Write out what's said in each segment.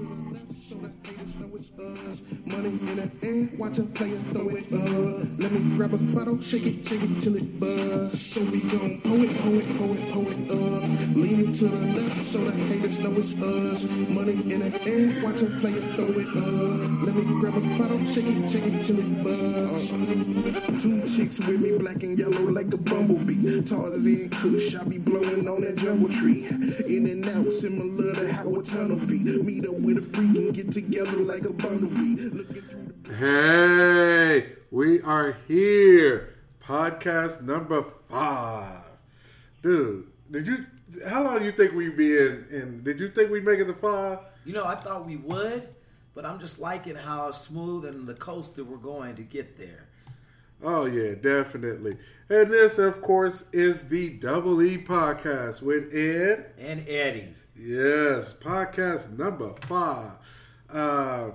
to the left so the haters know it's us. Money in the air, watch a player throw it up. Let me grab a bottle, shake it, shake it till it buzz. So we gon' pull it, pull it, pull it, pull it up. Lean to the left so the haters know it's us. Money in the air, watch a player throw it up. Let me grab a bottle, shake it, shake it till it buzz. Two chicks with me, black and yellow like a bumblebee. Tarzan Kush, I be blowing on that jungle tree. In and out, similar to how a tunnel be. Meet up with a freak and get together like a bundle be. Looking through Hey, we are here. Podcast number five. Dude, did you how long do you think we'd be in, and did you think we'd make it to five? You know, I thought we would, but I'm just liking how smooth and the coast that we're going to get there. Oh yeah, definitely. And this, of course, is the Double E podcast with Ed. And Eddie. Yes, podcast number five. Uh,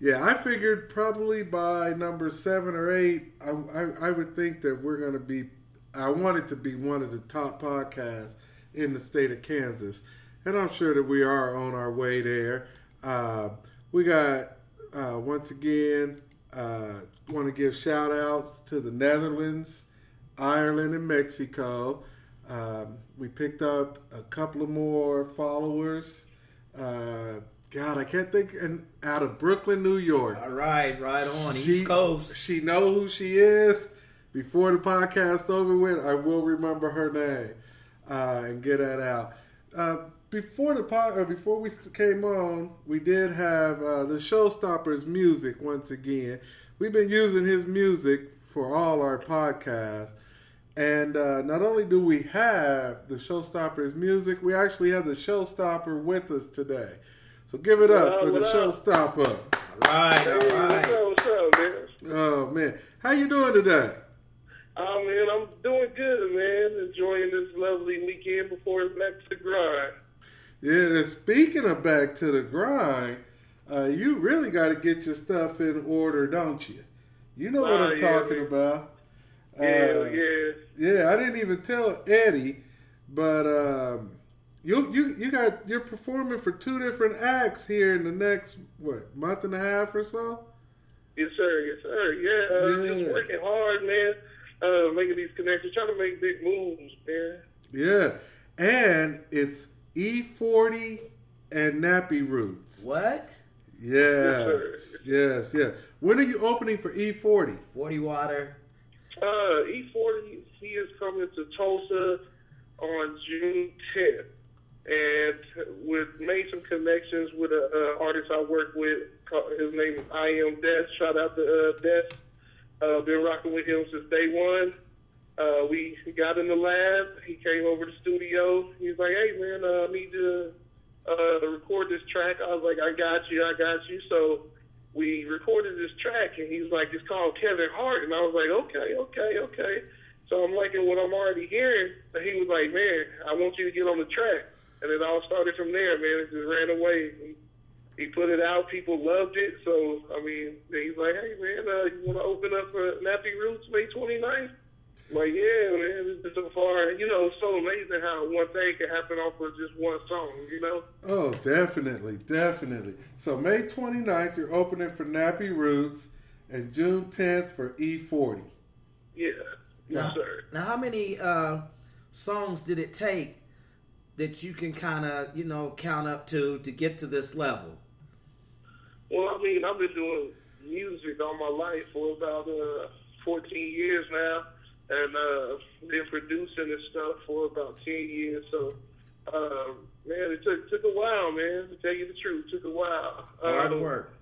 yeah, I figured probably by number seven or eight, I, I, I would think that we're going to be. I want it to be one of the top podcasts in the state of Kansas, and I'm sure that we are on our way there. Uh, we got uh, once again uh, want to give shout outs to the Netherlands, Ireland, and Mexico. Um, we picked up a couple of more followers. Uh, God, I can't think. And out of Brooklyn, New York. All right, right on. She- East Coast. She know who she is. Before the podcast over with, I will remember her name uh, and get that out. Uh, before the pod, or before we came on, we did have uh, the Showstoppers music once again. We've been using his music for all our podcasts. And uh, not only do we have the Showstoppers music, we actually have the Showstopper with us today. So give it up What up, for the what up? Showstopper. All right, all Hey, what's up, what's up, man? Oh man, how you doing today? Oh, man, I'm doing good, man. Enjoying this lovely weekend before it's back to the grind. Yeah, and speaking of back to the grind, uh, you really got to get your stuff in order, don't you? You know what Oh, I'm yeah, talking man. about. Yeah, Uh, yeah. yeah, I didn't even tell Eddie, but um, you you you got you're performing for two different acts here in the next what month and a half or so. Yes, sir. Yes, sir. Yeah, uh, Yeah. just working hard, man. Uh, making these connections, trying to make big moves, man. Yeah, and it's E40 and Nappy Roots. What? Yes, sir. yes, yes. When are you opening for E E40? 40 water. Uh, E40, he is coming to Tulsa on June 10th. And with made some connections with an uh, artist I work with. His name is I Am Des. Shout out to uh, Des. Uh, been rocking with him since day one. Uh, we got in the lab. He came over to the studio. He was like, "Hey man, uh, I need to uh, record this track." I was like, "I got you, I got you." So we recorded this track, and he's like, "It's called Kevin Hart," and I was like, "Okay, okay, okay." So I'm liking what I'm already hearing. But he was like, "Man, I want you to get on the track," and it all started from there. Man, it just ran away. He, he put it out. People loved it. So I mean, he's like, "Hey man, uh, you want to open up for Nappy Roots May 29th?" I'm like, yeah, man, it's been so far. You know, it's so amazing how one thing can happen off of just one song. You know. Oh, definitely, definitely. So May 29th, you're opening for Nappy Roots, and June 10th for E E40. Yeah. Now, Yes, sir. now how many uh, songs did it take that you can kind of, you know, count up to to get to this level? Well, I mean, I've been doing music all my life for about uh, 14 years now, and uh, been producing and stuff for about 10 years. So, um, man, it took took a while, man. To tell you the truth, it took a while. Hard Um, work.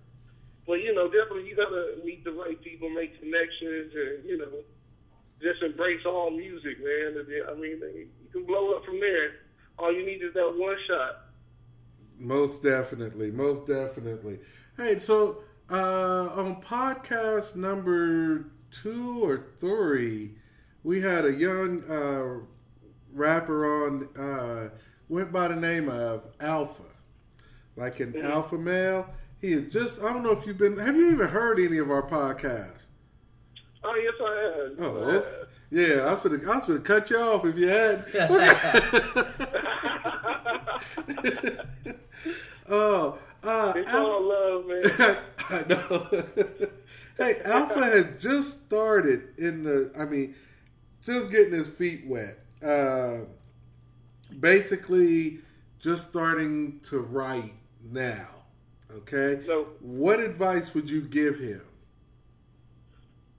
But you know, definitely you gotta meet the right people, make connections, and you know, just embrace all music, man. I mean, you can blow up from there. All you need is that one shot. Most definitely, most definitely. Hey, so uh, on podcast number two or three, we had a young uh, rapper on, uh, went by the name of Alpha, like an alpha male. He is just, I don't know if you've been, have you even heard any of our podcasts? Oh yes, I have. Oh, I yeah. I was gonna, I was gonna cut you off if you had. oh, uh, It's Al- all love, man. I know. hey, Alpha has just started in the. I mean, just getting his feet wet. Uh, basically, just starting to write now. Okay. So, What advice would you give him?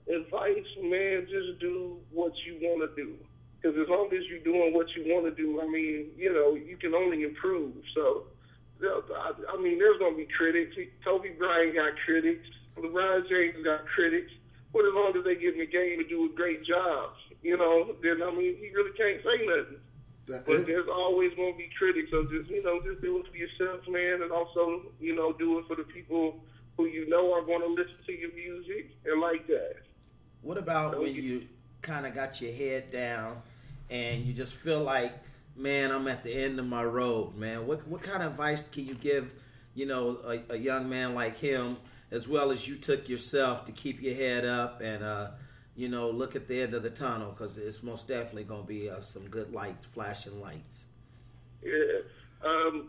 Advice, man, just do what you want to do. Because as long as you're doing what you want to do, I mean, you know, you can only improve. So, I, I mean, there's going to be critics. Kobe Bryant got critics. LeBron James got critics. But as long as they get in the game and do a great job, you know, then, I mean, he really can't say nothing. That- But there's always going to be critics. So just, you know, just do it for yourself, man. And also, you know, do it for the people who you know are going to listen to your music and like that. What about when you kind of got your head down and you just feel like, man, I'm at the end of my road, man? What what kind of advice can you give, you know, a, a young man like him, as well as you took yourself to keep your head up and, uh, you know, look at the end of the tunnel because it's most definitely going to be uh, some good lights, flashing lights. Yeah. Um,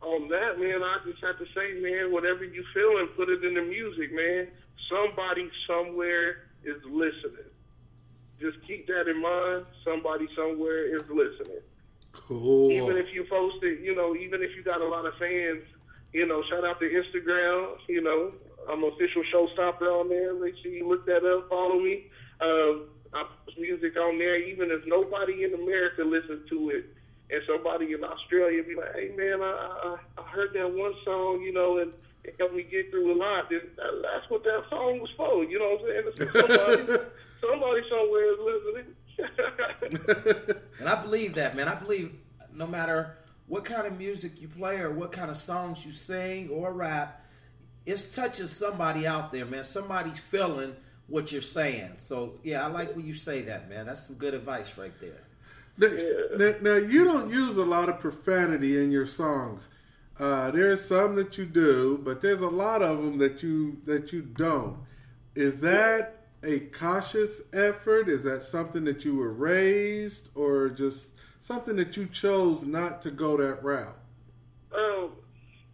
on that, man, I just have to say, man, whatever you feel and put it in the music, man. Somebody somewhere is listening. Just keep that in mind. Somebody somewhere is listening. cool. Even if you post it, you know, even if you got a lot of fans, you know, shout out to Instagram. You know, I'm official showstopper on there. Make sure you look that up. Follow me. Um, I post music on there, even if nobody in America listens to it, and somebody in Australia be like, "Hey, man, I I, I heard that one song, you know, and it helped me get through a lot." That, that's what that song was for. You know what I'm saying? Somebody, somebody somewhere is listening. And I believe that, man. I believe no matter what kind of music you play or what kind of songs you sing or rap, it touches somebody out there, man. Somebody's feeling what you're saying. So, yeah, I like when you say that, man. That's some good advice right there. Now, now, now, you don't use a lot of profanity in your songs. Uh, there's some that you do, but there's a lot of them that you that you don't. Is that a cautious effort? Is that something that you were raised, or just something that you chose not to go that route? Um,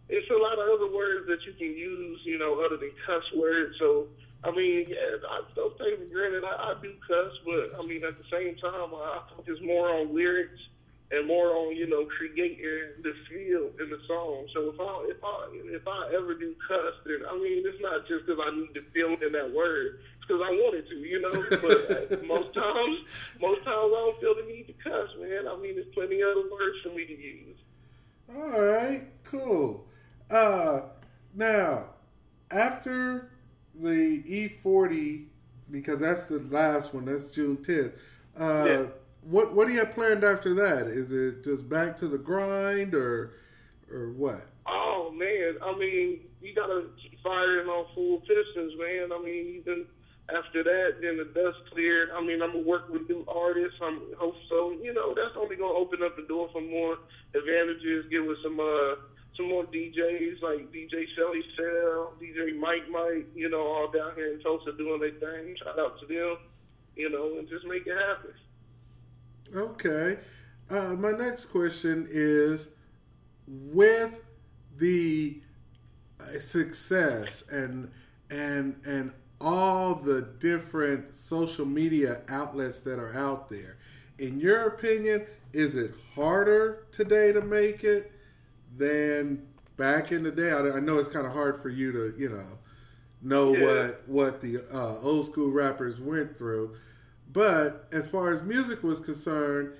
it's a lot of other words that you can use, you know, other than cuss words. So, I mean, yeah, I don't take for granted. I, I do cuss, but I mean, at the same time, I focus more on lyrics and more on, you know, creating the feel in the song. So if I if I if I ever do cuss, then I mean, it's not just because I need to feel in that word. It's because I wanted to, you know. But uh, most times, most times I don't feel the need to cuss, man. I mean, there's plenty of other words for me to use. All right, cool. Uh, now, after the E40, because that's the last one, that's June 10th. Uh, Yeah. What what do you have planned after that? Is it just back to the grind, or or what? Oh man, I mean, you gotta keep firing on full pistons, man. I mean, even after that, then the dust cleared. I mean, I'm gonna work with new artists. I'm hope so. You know, that's only gonna open up the door for more advantages. Get with some uh some more DJs like DJ Shelly Cell, DJ Mike Mike. You know, all down here in Tulsa doing their thing. Shout out to them. You know, and just make it happen. Okay. Uh, my next question is with the success and and and all the different social media outlets that are out there. In your opinion, is it harder today to make it than back in the day? I, I know it's kind of hard for you to, you know, know Yeah. what what the uh, old school rappers went through. But as far as music was concerned,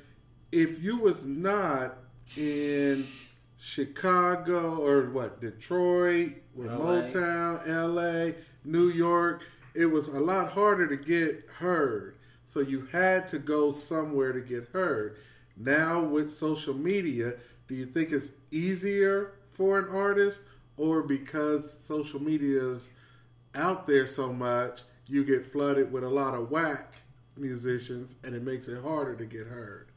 if you was not in Chicago or what Detroit or LA. Motown, LA, New York, it was a lot harder to get heard. So you had to go somewhere to get heard. Now with social media, do you think it's easier for an artist or because social media is out there so much, you get flooded with a lot of whack musicians and it makes it harder to get heard?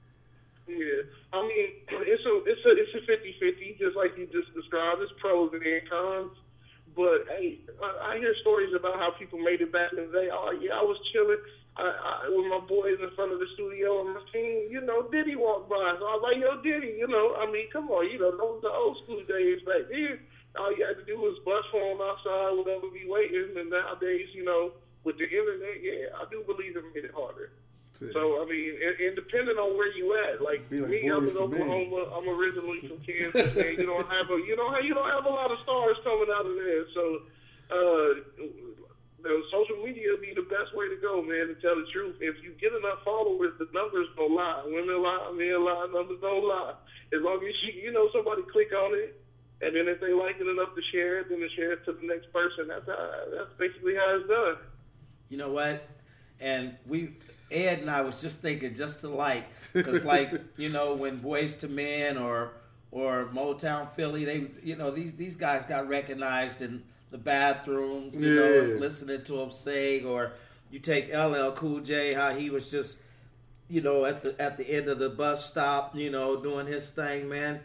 Yeah, I mean, it's a it's a it's a fifty fifty, just like you just described. It's pros and cons. But hey, I, I hear stories about how people made it back in the day. Oh yeah, I was chilling I, I, with my boys in front of the studio and my team. You know, Diddy walked by, so I was like, Yo, Diddy. You know, I mean, come on, you know, those are the old school days back then. all you had to do was bus for them outside, whatever, be waiting. And nowadays, you know, with the internet, yeah, I do believe it made it harder. So I mean, and, and depending on where you at, like, Be like me, I'm in. Oklahoma. I'm originally from Kansas, and you don't have a you don't have, you don't have a lot of stars coming out of there. So, uh, social media be the best way to go, man. To tell the truth, if you get enough followers, the numbers don't lie. Women lie, men lie, numbers don't lie. As long as you you know somebody click on it, and then if they like it enough to share it, then to share it to the next person. That's how, that's basically how it's done. You know what? And we, Ed and I was just thinking just alike, because like you know when Boyz II Men or or Motown Philly, they you know these these guys got recognized in the bathrooms, you know, listening to him sing, or you take LL Cool J, how he was just you know at the at the end of the bus stop, you know, doing his thing, man.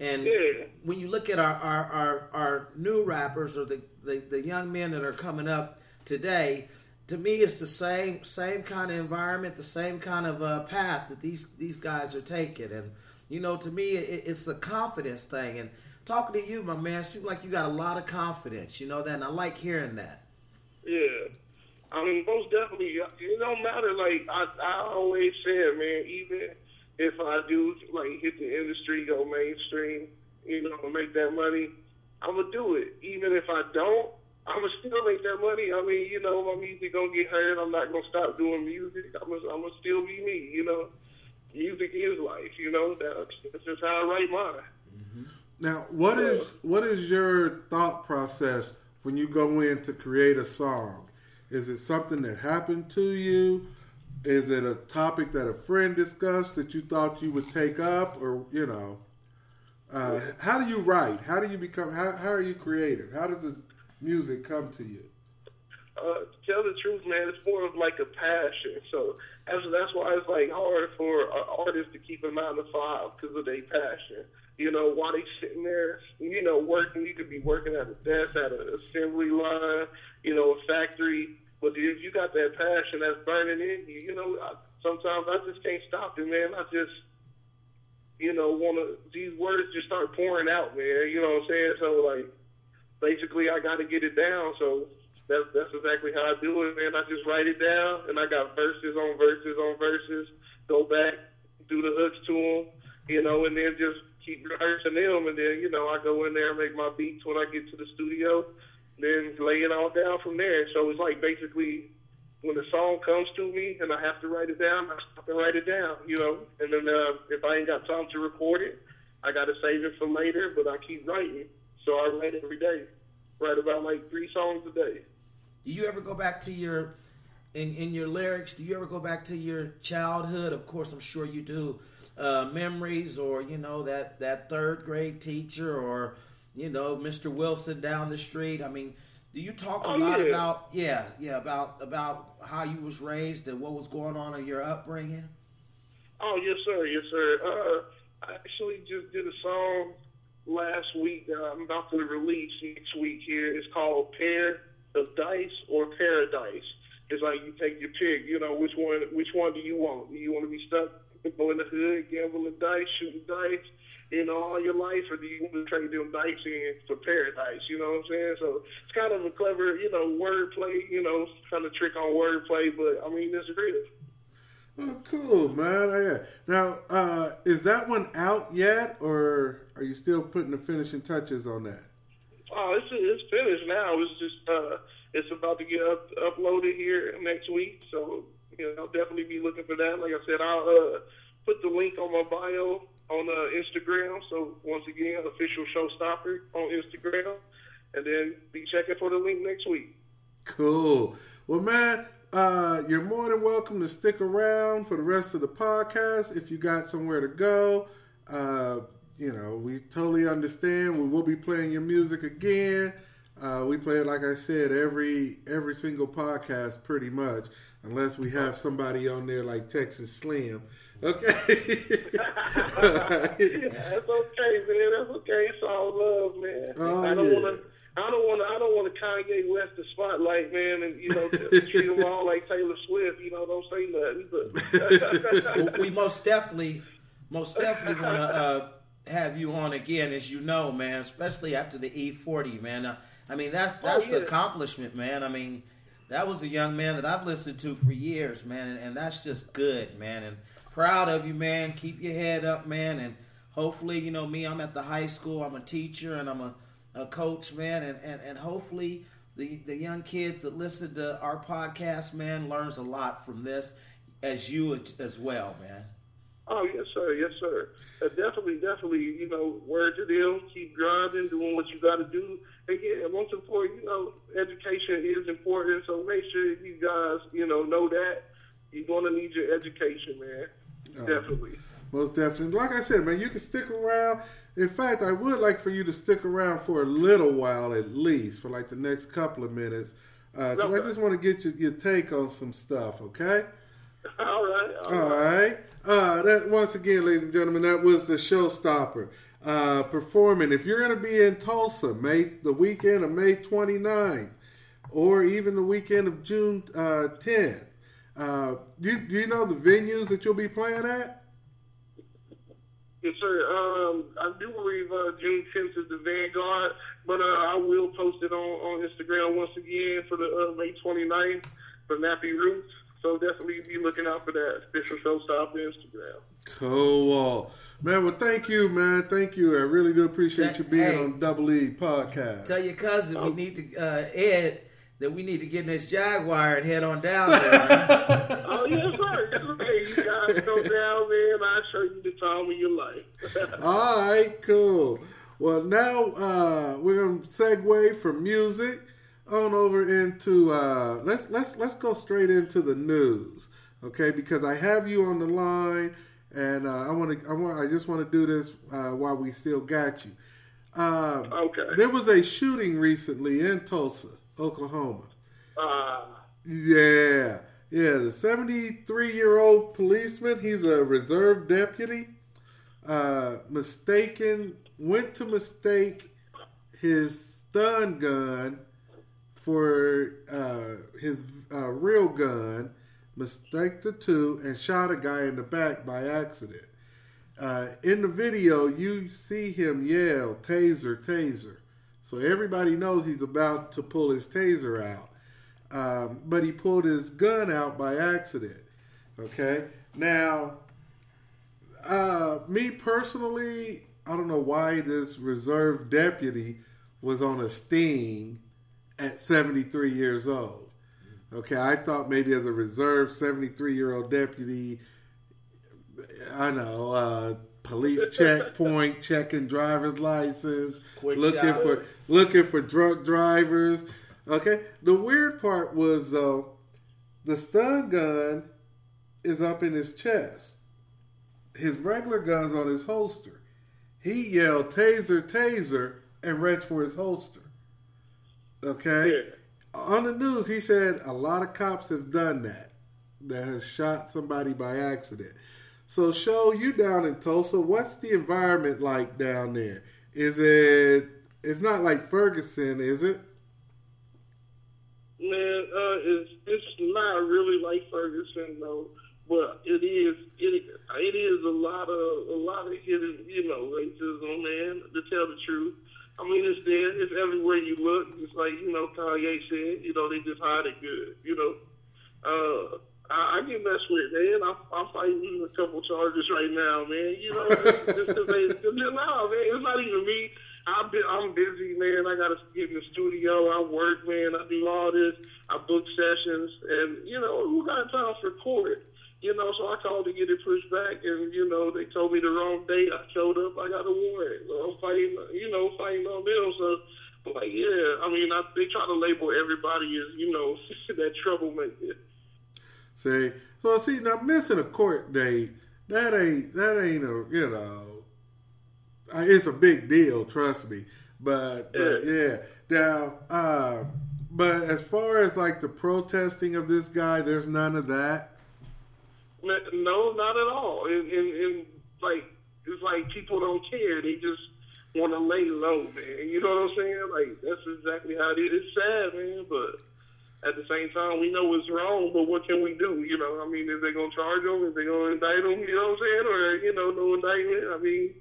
And Yeah. when you look at our our, our, our new rappers or the, the, the young men that are coming up today, to me it's the same same kind of environment, the same kind of uh, path that these these guys are taking. And you know, to me, it, it's a confidence thing. And talking to you, my man, seems like you got a lot of confidence. You know that, and I like hearing that. Yeah. I mean, most definitely, it don't matter. Like I, I always said, man, even if I do like hit the industry, go mainstream, you know, make that money, I'm gonna do it. Even if I don't, I'm gonna still make that money. I mean, you know, my music gonna get heard. I'm not gonna stop doing music. I'm gonna, I'm gonna still be me. You know, music is life. You know, that's, that's just how I write mine. Mm-hmm. Now, what is what is your thought process when you go in to create a song? Is it something that happened to you? Is it a topic that a friend discussed that you thought you would take up, or you know, uh, how do you write? How do you become? How, how are you creative? How does the music come to you? uh, tell the truth, man, it's more of like a passion. So that's that's why it's like hard for artists to keep a nine to five because of their passion. You know, while they sitting there, you know, working, you could be working at a desk, at an assembly line, you know, a factory. But if you got that passion that's burning in you, you know, I, sometimes I just can't stop it, man. I just you know, want to, these words just start pouring out, man. You know what I'm saying? So, like, basically, I got to get it down. So, that's, that's exactly how I do it, man. I just write it down, and I got verses on verses on verses. Go back, do the hooks to them, you know, and then just keep rehearsing them. And then, you know, I go in there and make my beats when I get to the studio, then lay it all down from there. So, it's like basically when the song comes to me and I have to write it down, I stop and write it down, you know. And then uh, if I ain't got time to record it, I got to save it for later, but I keep writing. So I write every day. Write about like three songs a day. Do you ever go back to your in in your lyrics? Do you ever go back to your childhood? Of course, I'm sure you do. Uh, memories, or you know that that third grade teacher, or you know Mr. Wilson down the street. I mean, do you talk a Oh, lot yeah. about yeah yeah about about how you was raised and what was going on in your upbringing? Oh yes, sir, yes, sir. Uh, I actually just did a song last week that I'm about to release next week. Here, it's called "Pair of Dice" or "Paradise." It's like you take your pick. You know which one? Which one do you want? Do you want to be stuck go in the hood, gambling dice, shooting dice, you know, all your life, or do you want to trade them dice in for paradise? You know what I'm saying? So it's kind of a clever, you know, wordplay. You know, kind of trick on wordplay, but I mean, it's real. Oh, cool, man. Oh, yeah. Now, uh, is that one out yet, or are you still putting the finishing touches on that? Oh, it's it's finished now. It's just uh, it's about to get up, uploaded here next week. So you know, I'll definitely be looking for that. Like I said, I'll uh, put the link on my bio on uh, Instagram. So once again, official showstopper on Instagram, and then be checking for the link next week. Cool. Well, man, uh, you're more than welcome to stick around for the rest of the podcast if you got somewhere to go. Uh, you know, we totally understand. We will be playing your music again. Uh, we play it, like I said, every every single podcast, pretty much, unless we have somebody on there like Texas Slim. Okay. That's okay, man. That's okay. It's all love, man. Oh, I don't yeah. want to. I don't want to. I don't want to Kanye West the spotlight, man, and you know treat them all like Taylor Swift. You know, don't say nothing. But we most definitely, most definitely want to uh, have you on again, as you know, man. Especially after the E40, man. Uh, I mean, that's that's oh, yeah. accomplishment, man. I mean, that was a young man that I've listened to for years, man, and, and that's just good, man. And proud of you, man. Keep your head up, man, and hopefully, you know me, I'm at the high school. I'm a teacher and I'm a, a coach, man, and, and, and hopefully the, the young kids that listen to our podcast, man, learns a lot from this, as you as well, man. Oh yes, sir. Yes, sir. Uh, definitely, definitely. You know, word to them. Keep grinding, doing what you got to do. Again, most important, you know, education is important. So make sure you guys, you know, know that you're going to need your education, man. Uh, definitely. Most definitely. Like I said, man, you can stick around. In fact, I would like for you to stick around for a little while at least, for like the next couple of minutes. Uh, okay. I just want to get your, your take on some stuff, okay? All right. All, all right. right. Uh, that once again, ladies and gentlemen, that was the showstopper uh, performing. If you're going to be in Tulsa, May the weekend of May 29th, or even the weekend of June uh, 10th, uh, do, do you know the venues that you'll be playing at? Yes, sir. Um, I do believe uh, June 10th is the Vanguard, but uh, I will post it on, on Instagram once again for the uh, May 29th for Nappy Roots. So definitely be looking out for that official showstop Instagram. Cool. Man, well, thank you, man. Thank you. I really do appreciate you being hey, on Double E podcast. Tell your cousin we oh. need to, uh, Ed, that we need to get in this Jaguar and head on down there. oh, yes, sir. Yes, Hey, you guys come down there and I'll show you the time of your life. All right, cool. Well, now uh, we're going to segue from music on over into uh, let's let's let's go straight into the news, okay? Because I have you on the line, and uh, I want to I want I just want to do this uh, while we still got you. Um, okay. There was a shooting recently in Tulsa, Oklahoma. Uh, yeah, yeah. The 73 year old policeman, he's a reserve deputy. Uh, mistaken went to mistake his stun gun for uh, his uh, real gun, mistake the two, and shot a guy in the back by accident. Uh, in the video, you see him yell, taser, taser. So everybody knows he's about to pull his taser out. Um, but he pulled his gun out by accident. Okay? Now, uh, me personally, I don't know why this reserve deputy was on a sting at 73 years old. Okay, I thought maybe as a reserve 73 year old deputy, I know, uh, police checkpoint, checking driver's license, Quick looking shower. for looking for drunk drivers. Okay, the weird part was though, the stun gun is up in his chest. His regular gun's on his holster. He yelled "taser, taser" and reached for his holster. Okay. Yeah. On the news, he said a lot of cops have done that, that has shot somebody by accident. So, show you down in Tulsa. What's the environment like down there? Is it? It's not like Ferguson, is it? Man, uh, it's it's not really like Ferguson though, but it is it it is a lot of a lot of hidden you know racism, man. To tell the truth, I mean, it's there. It's everywhere you look. It's like, you know, Kanye said, you know, they just hide it good, you know. Uh, I, I get messed with, man. I'm, I'm fighting a couple charges right now, man. You know, just because they, cause no, man, it's not even me. I've been, I'm busy, man. I got to get in the studio. I work, man. I do all this. I book sessions. And, you know, who got time for court? You know, so I called to get it pushed back, and you know they told me the wrong date. I showed up, I got a warrant. So I'm fighting, you know, fighting on them. So, but like, yeah, I mean, I, they try to label everybody as you know that troublemaker. See, so see now missing a court date that ain't that ain't a you know it's a big deal. Trust me, but yeah. but yeah now. Uh, but as far as like the protesting of this guy, there's none of that. No, not at all. And, and, and like it's like people don't care. They just want to lay low, man. You know what I'm saying? Like that's exactly how it is. It's sad, man, but at the same time, we know it's wrong. But what can we do? You know, I mean, is they gonna charge them? Is they gonna indict them? You know what I'm saying? Or you know, no indictment? I mean,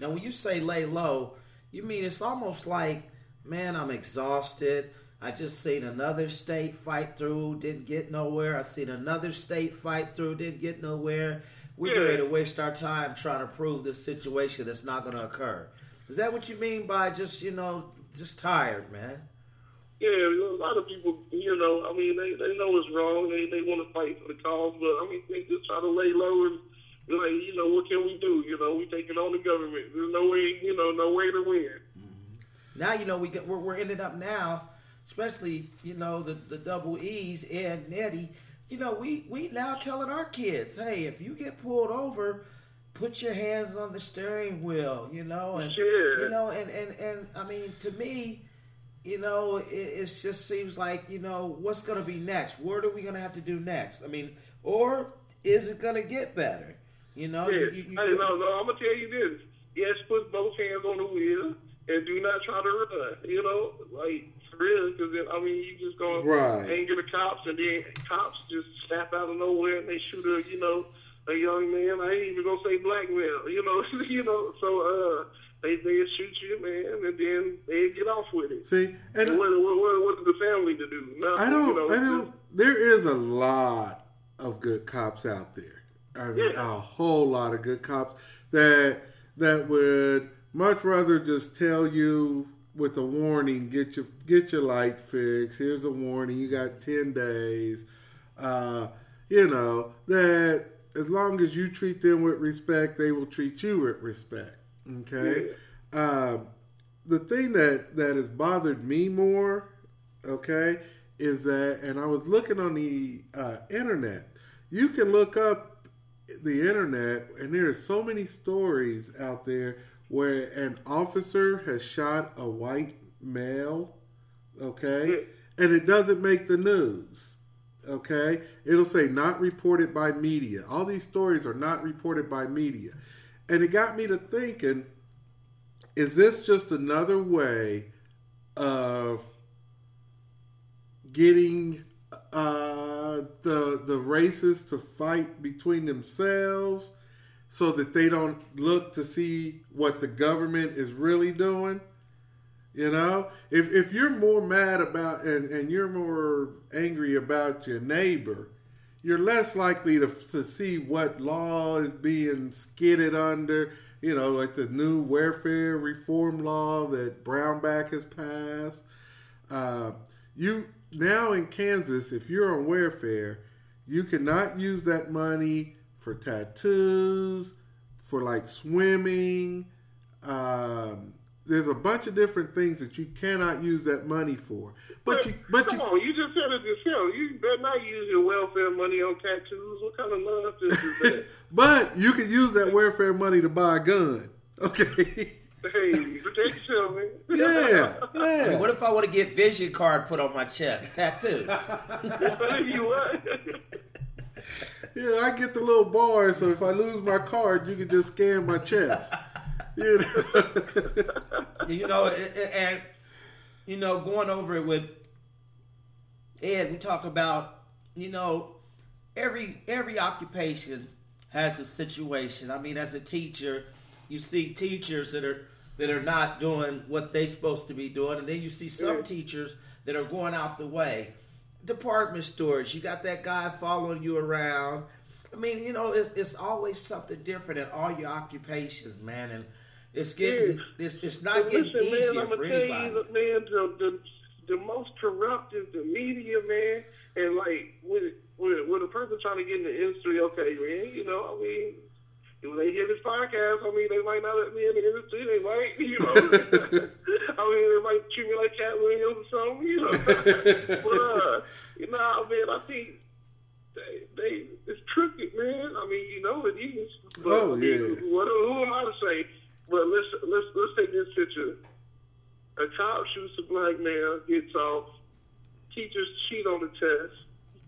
Now, when you say lay low, you mean it's almost like, man, I'm exhausted. I just seen another state fight through, didn't get nowhere. I seen another state fight through, didn't get nowhere. We're Yeah. ready to waste our time trying to prove this situation that's not going to occur. Is that what you mean by just, you know, just tired, man? Yeah, a lot of people, you know, I mean, they they know it's wrong. They they want to fight for the cause, but I mean, they just try to lay low and be like, you know, what can we do? You know, we taking on the government. There's no way, you know, no way to win. Mm-hmm. Now you know we get we're, we're ended up now, especially you know the the double E's Ed and Eddie. You know we we now telling our kids, hey, if you get pulled over, put your hands on the steering wheel. You know, and Yeah. you know, and and and I mean to me. You know, it, it just seems like you know what's going to be next. What are we going to have to do next? I mean, or is it going to get better? You know, Yeah. you- you- hey, no, no, I'm gonna tell you this. Yes, put both hands on the wheel and do not try to run. You know, like real, because I mean, you just gonna Right. anger the cops, and then cops just snap out of nowhere and they shoot a, you know, a young man. I ain't even gonna say black male. You know, you know. So uh, they they shoot you, man, and then they get off with it. See, and And what, what, what, the family to do? Nothing, I don't. You know, I don't. There is a lot of good cops out there. I mean, Yeah. a whole lot of good cops that that would much rather just tell you with a warning, get your get your light fixed. Here's a warning. You got ten days. Uh, you know that as long as you treat them with respect, they will treat you with respect. Okay. Um, the thing that that has bothered me more, okay, is that, and I was looking on the uh, internet. You can look up the internet, and there are so many stories out there where an officer has shot a white male, okay, and it doesn't make the news. Okay, it'll say not reported by media. All these stories are not reported by media, and it got me to thinking: Is this just another way of getting uh, the the races to fight between themselves, so that they don't look to see what the government is really doing? You know, if if you're more mad about and, and you're more angry about your neighbor, you're less likely to, to see what law is being skidded under. You know, like the new welfare reform law that Brownback has passed. Uh, you now in Kansas, if you're on welfare, you cannot use that money for tattoos, for like swimming. Um, there's a bunch of different things that you cannot use that money for. But you, but come you, on, you just said it yourself. You better not use your welfare money on tattoos. What kind of nonsense is that? but you can use that welfare money to buy a gun. Okay. hey, protect yourself, man. yeah, yeah. What if I want to get vision card put on my chest, tattoo? you what? Yeah, I get the little bar, so if I lose my card, you can just scan my chest. You know? you know, it- it- and you know, going over it with Ed, we talk about you know every every occupation has a situation. I mean, as a teacher, you see teachers that are that are not doing what they're supposed to be doing, and then you see some Yeah. teachers that are going out the way. Department stores, you got that guy following you around. I mean, you know, it's, it's always something different in all your occupations, man, and it's getting Yeah. it's, it's not getting listen, man, easier I'm for tell anybody. you, man, the, the the most corrupt is the media, man, and like with with, with a person trying to get in the industry, okay, man, you know, I mean. When they hear this podcast, I mean, they might not let me in the industry. They might, you know, I mean, they might treat me like Katt Williams or something, you know. but, uh, you know, I mean, I think they, they it's crooked, man. I mean, you know it is. But, Oh, yeah. What, who am I to say? But let's let's let's take this picture. A cop shoots a black man, gets off. Teachers cheat on the test.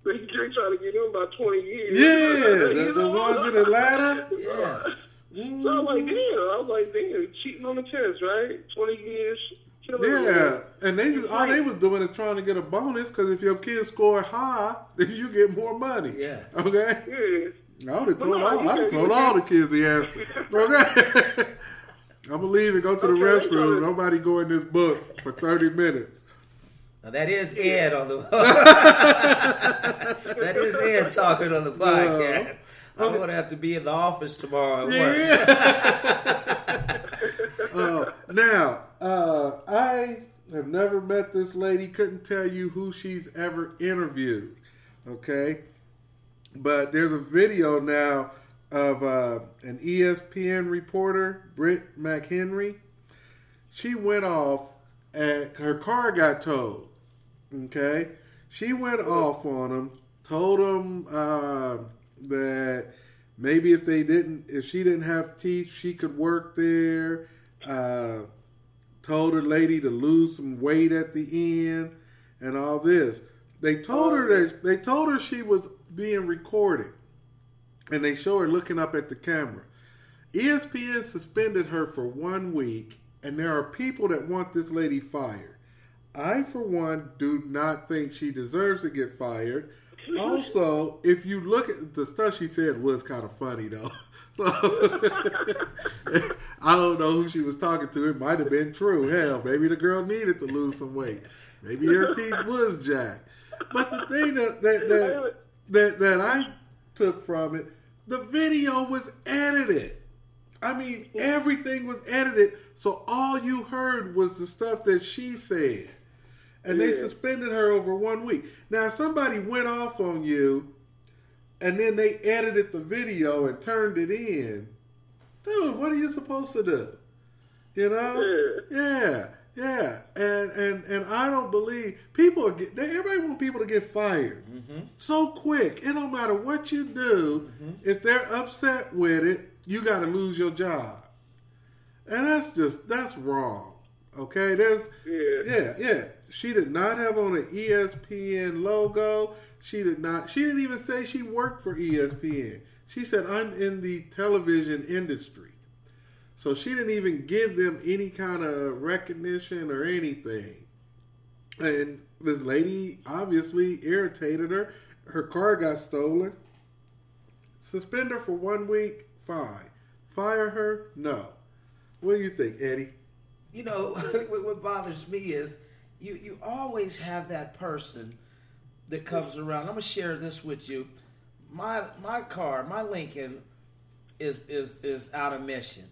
They, they try to get him about twenty years. Yeah, the, the ones in Atlanta. Yeah. So I was like, mm-hmm. damn. I was like, damn, cheating on the test, right? Twenty years. Yeah, and they all they was doing is trying to get a bonus because if your kids score high, then you get more money. Yeah. Okay. Yeah. I would have told no, all I would have told all the kids the answer. Okay. I'm gonna leave and go to the Okay, restroom. Nobody go in this book for 30 minutes. Now that is Ed on the. that is Ed talking on the podcast. I'm gonna have to be in the office tomorrow at work. Uh, now, uh, I have never met this lady. Couldn't tell you who she's ever interviewed. Okay, but there's a video now of uh, an ESPN reporter, Britt McHenry. She went off, and her car got towed. Okay, she went off on him, told him uh, that maybe if they didn't, if she didn't have teeth, she could work there. Uh, told her lady to lose some weight at the end, and all this. They told her that they told her she was being recorded, and they show her looking up at the camera. ESPN suspended her for one week, and there are people that want this lady fired. I, for one, do not think she deserves to get fired. Also, if you look at the stuff she said was kind of funny though. So I don't know who she was talking to. It might have been true. Hell, maybe the girl needed to lose some weight. Maybe her teeth was jacked. But the thing that that that, that, that I took from it, the video was edited. I mean, everything was edited, so all you heard was the stuff that she said. And they Yeah. suspended her over one week. Now, if somebody went off on you and then they edited the video and turned it in, dude, what are you supposed to do? You know? Yeah, yeah. And and and I don't believe people are get, they, everybody want people to get fired mm-hmm. so quick. It don't matter what you do. Mm-hmm. If they're upset with it, you got to lose your job, and that's just that's wrong. Okay, there's Yeah. yeah, yeah. She did not have on an ESPN logo. She did not. She didn't even say she worked for ESPN. She said I'm in the television industry. So she didn't even give them any kind of recognition or anything. And this lady obviously irritated her. Her car got stolen. Suspend her for one week, fine. Fire her, no. What do you think, Eddie? you know what bothers me is you you always have that person that comes around. I'm gonna share this with you. My my car, my Lincoln, is is is out of mission,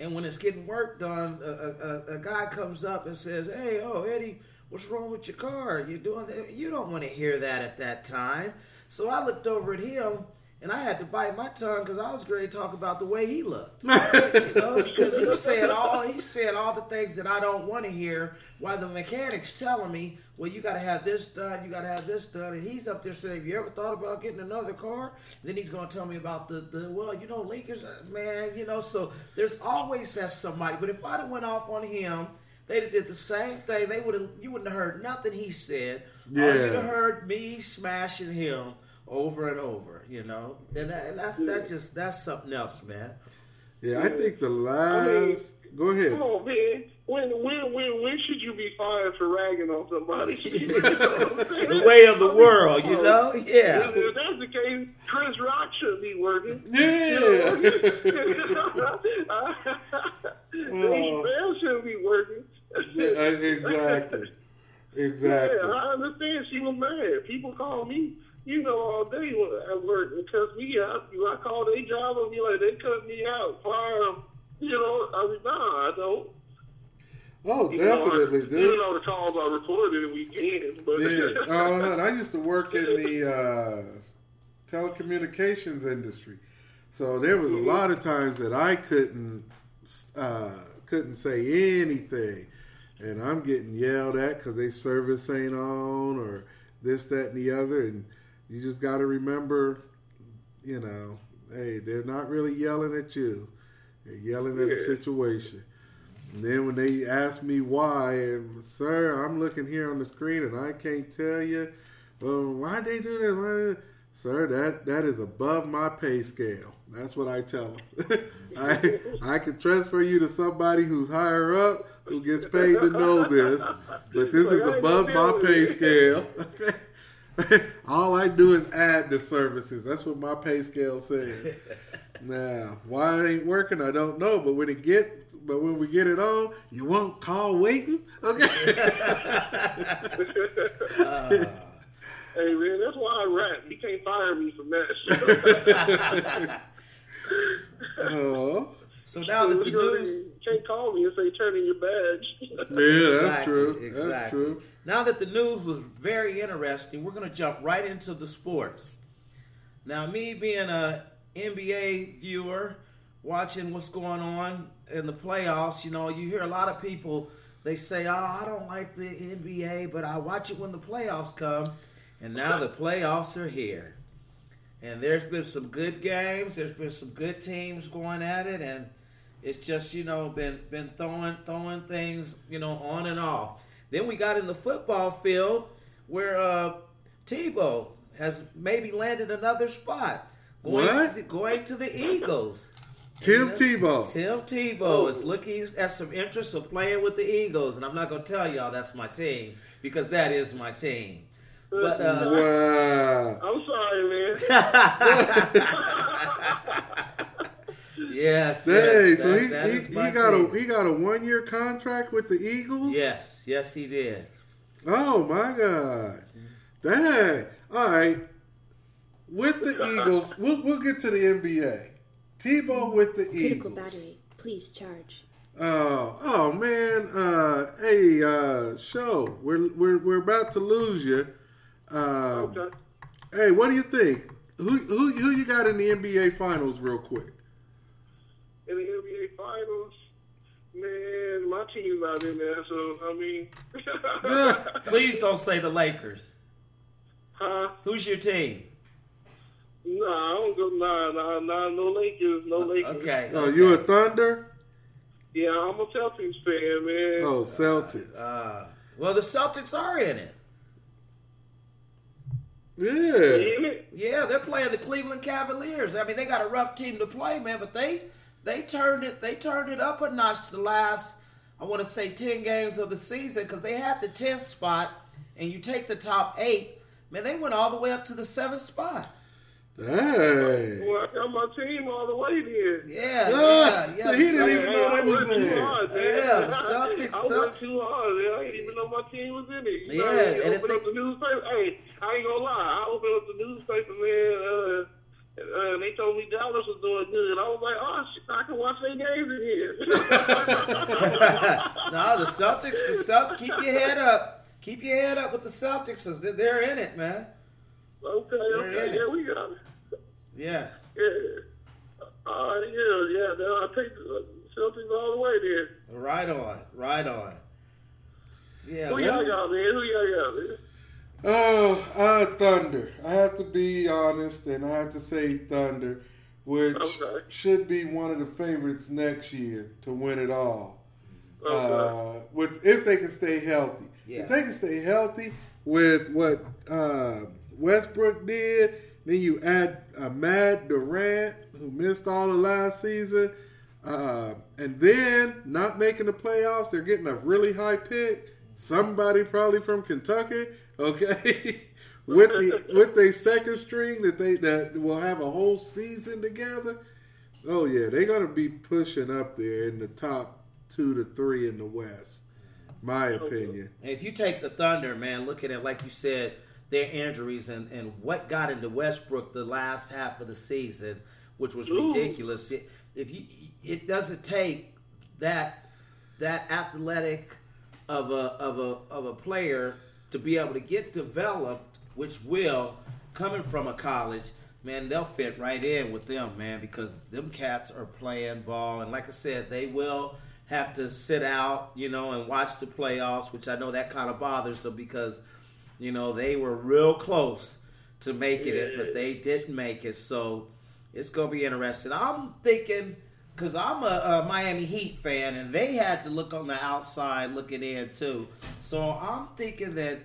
and when it's getting work done, a, a, a- guy comes up and says, "Hey, oh Eddie, what's wrong with your car? You doing that? You don't want to hear that at that time." So I looked over at him. And I had to bite my tongue because I was ready to talk about the way he looked. you know, because he said all he said all the things that I don't want to hear. While the mechanic's telling me, "Well, you got to have this done, you got to have this done," and he's up there saying, "Have you ever thought about getting another car?" And then he's going to tell me about the the well, you know, Lincoln's uh, man, you know. So there's always that somebody. But if I'd have went off on him, they'd have did the same thing. They would have you wouldn't have heard nothing he said. All you'd have heard me smashing him over and over. You know, and, that, and that's that's just that's something else, man. Yeah, I think the last. Go ahead. Come on, man. When when when when should you be fired for ragging on somebody? You know what I'm saying? the way of the world, you oh, know? Yeah. If that's the case, Chris Rock should be working. Yeah. Dave oh. Bell should be working. Yeah, exactly. Exactly. Yeah, I understand she was mad. People call me, you know, all day at work and cuss me out. You, I call their job and be like, they cut me out, fire. You know, I mean, nah, I don't. Oh, You know, definitely, I, Even dude. though the calls are recorded and we can, but Yeah. Uh, I used to work in the uh, telecommunications industry, so there was a lot of times that I couldn't uh, couldn't say anything, and I'm getting yelled at because they service ain't on or this, that, and the other, and you just got to remember, you know, hey, they're not really yelling at you; they're yelling at a situation. And then when they ask me why, and sir, I'm looking here on the screen and I can't tell you, well, why they do this? Why they-" Sir, that that is above my pay scale. That's what I tell them. I I can transfer you to somebody who's higher up who gets paid to know this, but this is Like, I ain't above my pay scale. All I do is add the services. That's what my pay scale says. Now, why it ain't working, I don't know. But when it get but when we get it on, you won't call waiting. Okay. Hey man, that's why I rap. You can't fire me from that. oh, So now that the news, can't call me and say turn in your badge. yeah, that's Exactly, true. That's exactly. true. Now that the news was very interesting, we're going to jump right into the sports. Now, me being a NBA viewer, watching what's going on in the playoffs, you know, you hear a lot of people. They say, "Oh, I don't like the NBA, but I watch it when the playoffs come." And now the playoffs are here. And there's been some good games. There's been some good teams going at it, and it's just you know been been throwing throwing things you know on and off. Then we got in the football field where uh, Tebow has maybe landed another spot. Going What? To, going to the Eagles. Tim Yeah. Tebow. Tim Tebow is looking at some interest of playing with the Eagles, and I'm not going to tell y'all that's my team because that is my team. But uh, Wow. I'm sorry, man. yes, Dang, yes, so that- he, that is he, he got team. a he got a one year contract with the Eagles. yes, yes, he did. Oh my God. Dang. All right. With the Eagles, we'll we'll get to the NBA. Tebow with the Critical Eagles. battery. Please charge. Oh, oh man. Uh, hey, uh, show. We're we're we're about to lose you. Um, Okay. hey, what do you think? Who who who you got in the NBA Finals, real quick? In the NBA Finals, man, my team's not in there, so I mean, Please don't say the Lakers. huh? Who's your team? Nah, I don't go. Nah, nah, nah. No Lakers, no Lakers. Okay. Oh, you a Thunder? Yeah, I'm a Celtics fan, man. Oh, Celtics. Uh, well, the Celtics are in it. Yeah. Yeah, they're playing the Cleveland Cavaliers. I mean, they got a rough team to play, man, but they they turned it they turned it up a notch the last I want to say ten games of the season because they had the tenth spot, and you take the top eight, man, they went all the way up to the seventh spot. Dang. Well, I got my team all the way there. Yeah, Ah, yeah, yeah. so he didn't even know they I was went too there. Yeah, the Celtics I suck. went too hard. Man. I didn't even know my team was in it. You know, Yeah, you and if open they- up the newspaper. Hey, I ain't gonna lie. I opened up the newspaper, man. Uh, uh, and they told me Dallas was doing good. I was like, oh shit, I can watch their games in here. no, the Celtics, the Celtics, keep your head up. Keep your head up with the Celtics 'cause they're, they're in it, man. Okay, in okay, it. yeah, we got it. Yes. Yeah. Uh, yeah, yeah. no, I take the Celtics all the way there. Right on, right on. Yeah. Who y'all got, man? Who y'all got, man? Oh, uh, Thunder. I have to be honest, and I have to say Thunder, which Okay. should be one of the favorites next year to win it all. Okay. Uh, with if they can stay healthy, Yeah. if they can stay healthy with what uh, Westbrook did, then you add uh, Mad Durant, who missed all of last season, uh, and then not making the playoffs. They're getting a really high pick. Somebody probably from Kentucky, okay, with the with their second string that they that will have a whole season together. Oh yeah, they're gonna be pushing up there in the top two to three in the West. My opinion. If you take the Thunder, man, look at it like you said, their injuries and, and what got into Westbrook the last half of the season, which was Ooh. ridiculous. It, if you, it doesn't take that that athletic of a of a of a player to be able to get developed, which will coming from a college. Man, they'll fit right in with them, man, because them cats are playing ball, and like I said, they will have to sit out, you know, and watch the playoffs, which I know that kind of bothers them because, you know, they were real close to making it, but they didn't make it. So it's gonna be interesting. I'm thinking because I'm a, a Miami Heat fan, and they had to look on the outside looking in too. So I'm thinking that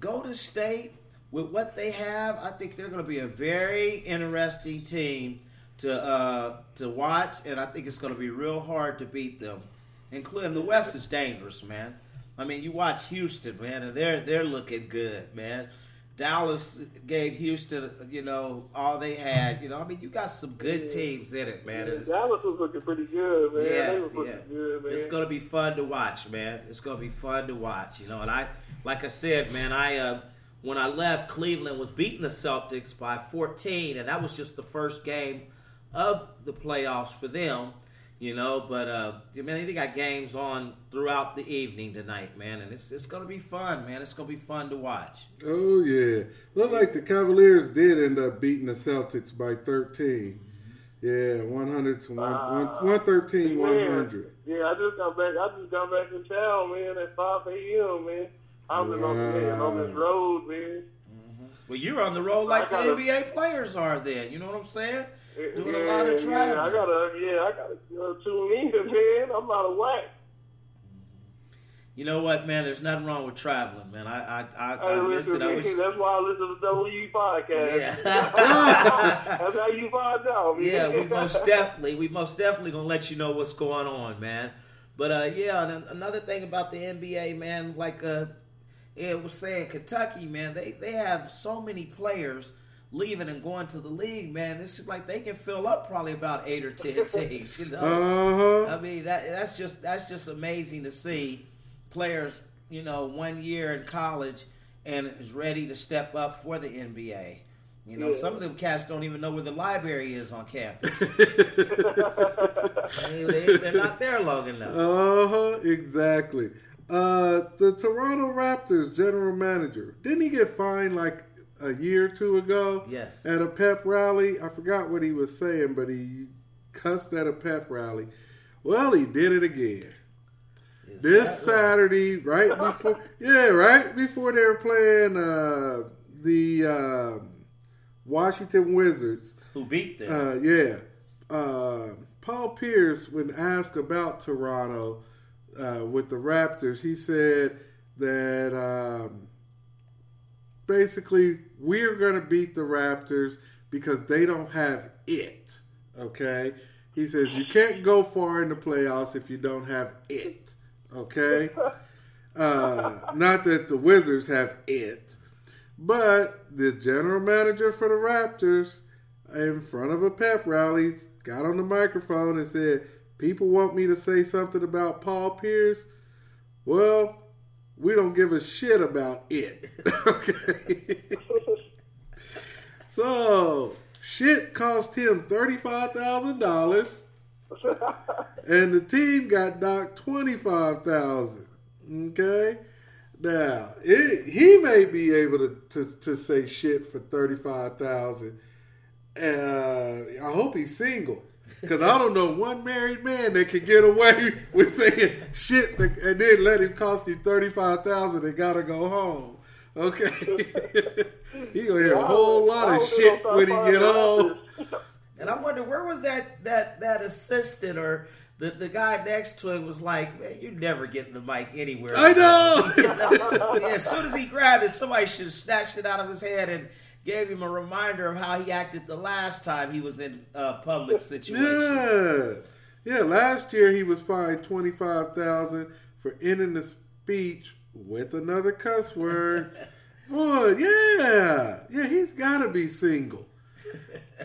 Golden State, with what they have, I think they're going to be a very interesting team to uh, to watch, and I think it's going to be real hard to beat them. Including the West is dangerous, man. I mean, you watch Houston, man, and they're they're looking good, man. Dallas gave Houston, you know, all they had. You know, I mean, you got some good teams in it, man. It's- Dallas was looking pretty good, man. yeah, they was looking yeah. good, man. It's gonna be fun to watch, man. It's gonna be fun to watch, you know. And I, like I said, man, I uh, when I left, Cleveland was beating the Celtics by 14, and that was just the first game of the playoffs for them, you know. But uh, man, they got games on throughout the evening tonight, man, and it's it's gonna be fun, man. It's gonna be fun to watch. Oh yeah, look like the Cavaliers did end up beating the Celtics by thirteen. Yeah, one hundred to one, one, one thirteen, one hundred. Yeah, I just got back. I just got back in town, man, at 5 a.m., man. I was on, man, on this road, man. Well, you're on the road like the I gotta- NBA players are. Then you know what I'm saying? Doing yeah, a lot of Yeah. I gotta, yeah, I gotta uh, tune in, man. I'm out of whack. You know what, man? There's nothing wrong with traveling, man. I I I, I I miss listen, it. I wish. That's why I listen to the WE podcast. Yeah, That's how you find out. Man. yeah. We most definitely, we most definitely gonna let you know what's going on, man. But uh, yeah, and another thing about the NBA, man, like uh, it was saying, Kentucky, man, they they have so many players leaving and going to the league, man. It's like they can fill up probably about eight or ten teams. You know, Uh huh. I mean that that's just that's just amazing to see players, you know, one year in college and is ready to step up for the NBA. You know, Yeah. some of them cats don't even know where the library is on campus. they, they, they're not there long enough. Uh huh. Exactly. Uh, the Toronto Raptors general manager didn't he get fined like a year or two ago? Yes. At a pep rally, I forgot what he was saying, but he cussed at a pep rally. Well, he did it again. Is This that right? Saturday, right before, yeah, right before they were playing uh, the um Washington Wizards. who beat them? Uh, yeah, uh, Paul Pierce, when asked about Toronto uh, with the Raptors, he said that um, basically we're going to beat the Raptors because they don't have it. Okay, he says you can't go far in the playoffs if you don't have it. Okay, uh, not that the Wizards have it, but the general manager for the Raptors, in front of a pep rally, got on the microphone and said, "People want me to say something about Paul Pierce. Well, we don't give a shit about it." okay. so shit cost him thirty five thousand dollars, and the team got docked twenty five thousand. Okay. Now it, he may be able to, to, to say shit for thirty five thousand. Uh, I hope he's single because I don't know one married man that can get away with saying shit that, and then let him cost him thirty five thousand and gotta go home. Okay, he gonna hear a whole lot of shit when he get home. And I wonder where was that that that assistant or the, the guy next to him was like, man, you're never getting the mic anywhere. I know. yeah, as soon as he grabbed it, somebody should have snatched it out of his head and gave him a reminder of how he acted the last time he was in a public situation. Yeah, yeah. Last year he was fined twenty five thousand for ending the speech with another cuss word. Boy, yeah, yeah. He's got to be single.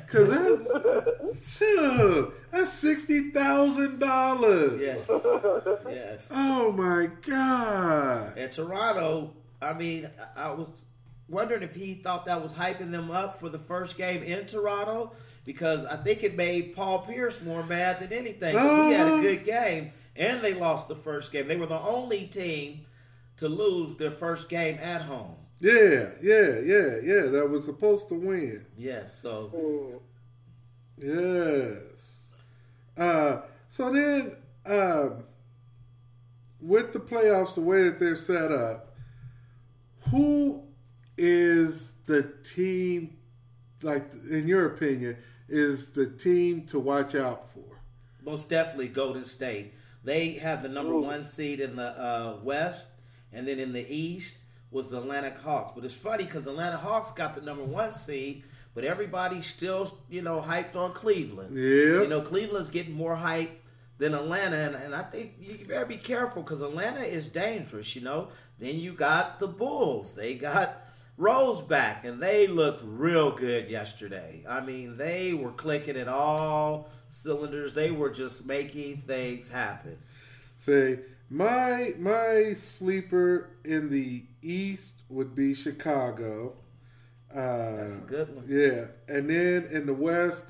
Cause that's sure, that's sixty thousand dollars. Yes. Yes. Oh my god. And Toronto, I mean, I was wondering if he thought that was hyping them up for the first game in Toronto because I think it made Paul Pierce more mad than anything. 'cause he had a Uh-huh. good game and they lost the first game. They were the only team to lose their first game at home. Yeah, yeah, yeah, yeah. That was supposed to win. Yes, so Mm. Yes. Uh, so then, um, with the playoffs the way that they're set up, who is the team, like, in your opinion, is the team to watch out for? most definitely Golden State. They have the number Ooh. one seed in the uh, West, and then in the East was the Atlanta Hawks. But it's funny because Atlanta Hawks got the number one seed, but everybody's still, you know, hyped on Cleveland. Yeah. You know, Cleveland's getting more hype than Atlanta, and, and I think you better be careful because Atlanta is dangerous. You know, then you got the Bulls. They got Rose back, and they looked real good yesterday. I mean, they were clicking at all cylinders. They were just making things happen. Say my my sleeper in the East would be Chicago. Uh, That's a good one. Yeah, and then in the West,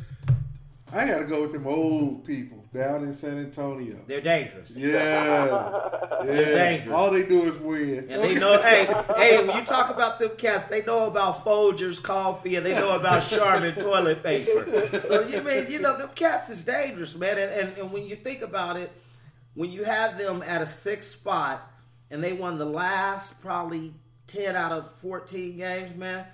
I got to go with them old people down in San Antonio. They're dangerous. Yeah, yeah. dangerous. All they do is win. And they know, hey, hey, when you talk about them cats, they know about Folgers coffee and they know about Charmin toilet paper. So you mean, you know, them cats is dangerous, man. And, and, and when you think about it, when you have them at a sixth spot and they won the last probably 10 out of 14 games, man,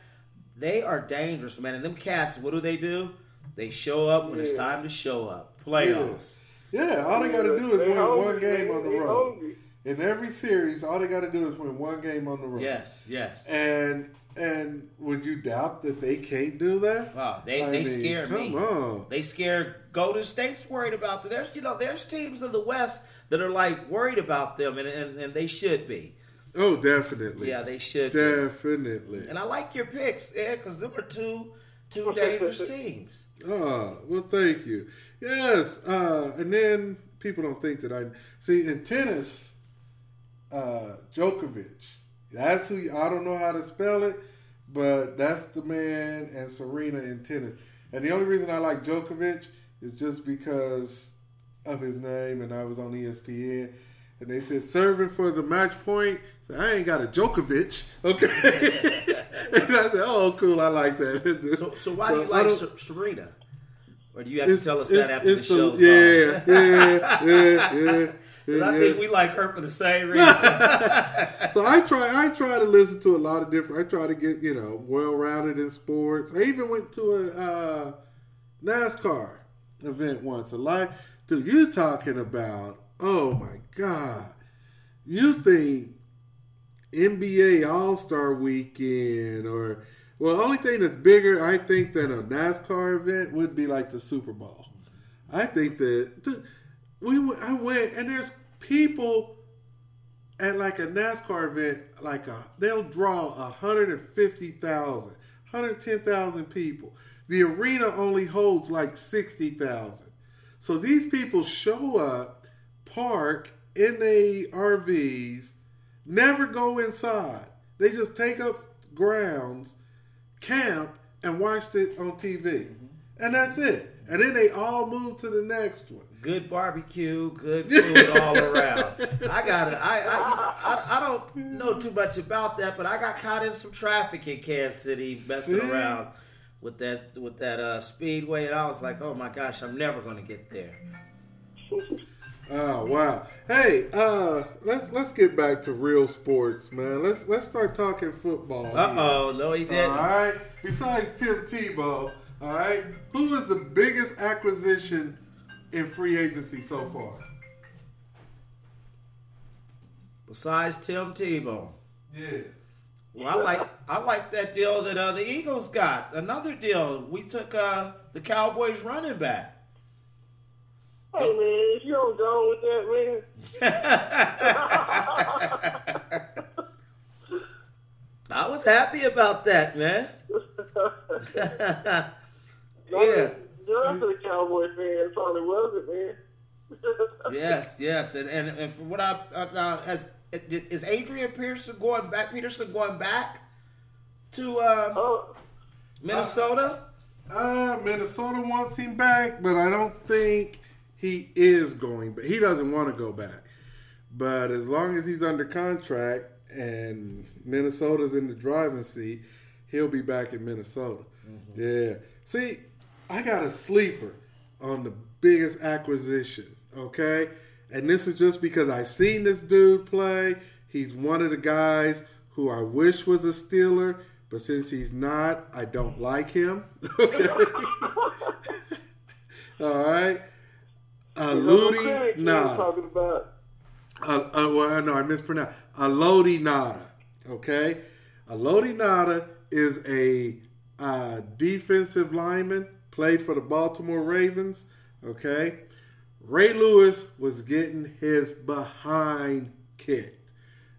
they are dangerous, man. And them cats, what do they do? They show up when it's time to show up. Playoffs. Yeah, all they got to do is They win hungry, one game man. on the They road. hungry. In every series, all they got to do is win one game on the road. Yes, yes. And and would you doubt that they can't do that? Wow, they, I they mean, scare come me. on. They scare Golden State's worried about them. There's you know there's teams in the West that are like worried about them, and and, and they should be. Oh, definitely. Yeah, they should. be. Definitely. And I like your picks, yeah, because them are two two dangerous teams. Oh, well, thank you. Yes, uh, and then people don't think that I see in tennis, uh, Djokovic. That's who I don't know how to spell it, but that's the man and Serena in tennis. And the only reason I like Djokovic is just because of his name, and I was on ESPN. And they said serving for the match point. So I ain't got a Djokovic, okay? and I said, "Oh, cool, I like that." So, so why do you like Serena? Or do you have to tell us that after the show's yeah, yeah, yeah, yeah, 'Cause I think we like her for the same reason. So I try, I try to listen to a lot of different. I try to get you know well rounded in sports. I even went to a uh, NASCAR event once. A live, dude, you talking about? Oh my god! You think NBA All Star Weekend or well, the only thing that's bigger, I think, than a NASCAR event would be like the Super Bowl. I think that dude, we went, I went and there's people at like a NASCAR event, like a they'll draw 150,000, 110,000 people. The arena only holds like 60,000. So these people show up, park in their RVs, never go inside. They just take up grounds, camp, and watch it on TV. Mm-hmm. And that's it. And then they all move to the next one. good barbecue, good food all around. I got it. I, I, I I don't know too much about that, but I got caught in some traffic in Kansas City messing See? around with that with that uh, speedway, and I was like, oh my gosh, I'm never going to get there. Oh wow! Hey, uh, let's let's get back to real sports, man. Let's let's start talking football. Uh oh, no, he didn't. right. Besides Tim Tebow, all right, who is the biggest acquisition in free agency so far? Besides Tim Tebow. Yeah. Well, I like I like that deal that uh, the Eagles got. Another deal. We took uh, the Cowboys running back. Hey man, if you don't go with that, man. I was happy about that, man. yeah. The rest of the Cowboy fans probably wasn't, man. Yes, yes, and and, and from what I uh, uh, has is Adrian Peterson going back? Peterson going back to uh, Oh, Minnesota? Uh, Minnesota wants him back, but I don't think he is going back. He doesn't want to go back. But as long as he's under contract and Minnesota's in the driving seat, he'll be back in Minnesota. Yeah. See, I got a sleeper on the biggest acquisition, okay? And this is just because I've seen this dude play. He's one of the guys who I wish was a Steeler, but since he's not, I don't like him. Okay. All right. Uh, Ludi Nada. talking about. Uh, uh, well, no, I mispronounced. Haloti Ngata. Okay, Haloti Ngata is a uh, defensive lineman. Played for the Baltimore Ravens. Okay, Ray Lewis was getting his behind kicked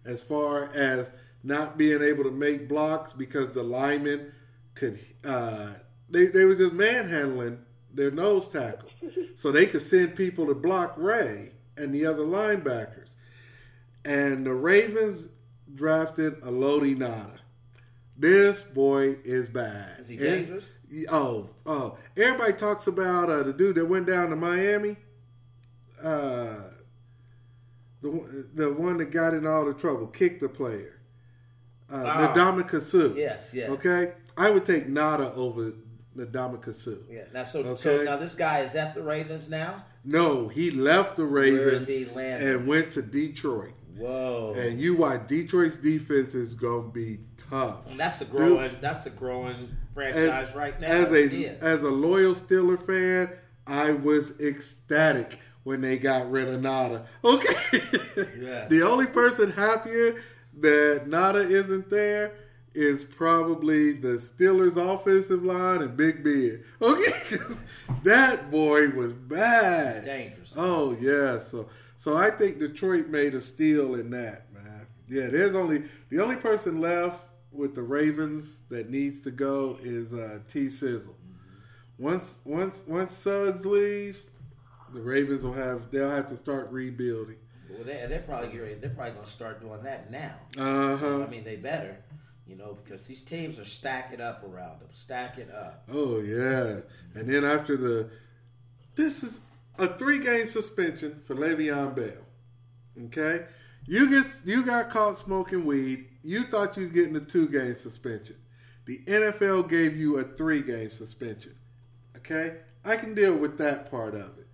as far as not being able to make blocks because the linemen could uh, they they were just manhandling their nose tackle, so they could send people to block Ray and the other linebackers. And the Ravens drafted Haloti Ngata. This boy is bad. Is he And- dangerous? Oh, oh! Everybody talks about uh, the dude that went down to Miami. Uh, the one- the one that got in all the trouble, kicked the player. Uh, Suh. Yes, yes. Okay, I would take Ngata over Ndamukong Suh. Yeah. Now, so, so Okay. now this guy is at the Ravens now. No, he left the Ravens is he landing? and went to Detroit. Whoa. And you watch Detroit's defense is gonna be tough. And that's a growing. That's a growing franchise right now. As a as a loyal Steeler fan, I was ecstatic when they got rid of Ngata. Okay, Yeah. the only person happier that Ngata isn't there is probably the Steelers' offensive line and Big Ben. Okay, that boy was bad. dangerous. Oh yeah, so so I think Detroit made a steal in that, man. Yeah, there's only the only person left with the Ravens that needs to go is uh, T Sizzle. Once once once Suggs leaves, the Ravens will have they'll have to start rebuilding. Well, they, they're probably getting- they're probably going to start doing that now. Uh huh. I mean, they better, you know, because these teams are stacking up around them, stacking up. Oh yeah, and then after the this is a three game suspension for Le'Veon Bell. Okay, you get you got caught smoking weed. You thought you was getting a two game suspension. The NFL gave you a three game suspension. Okay, I can deal with that part of it.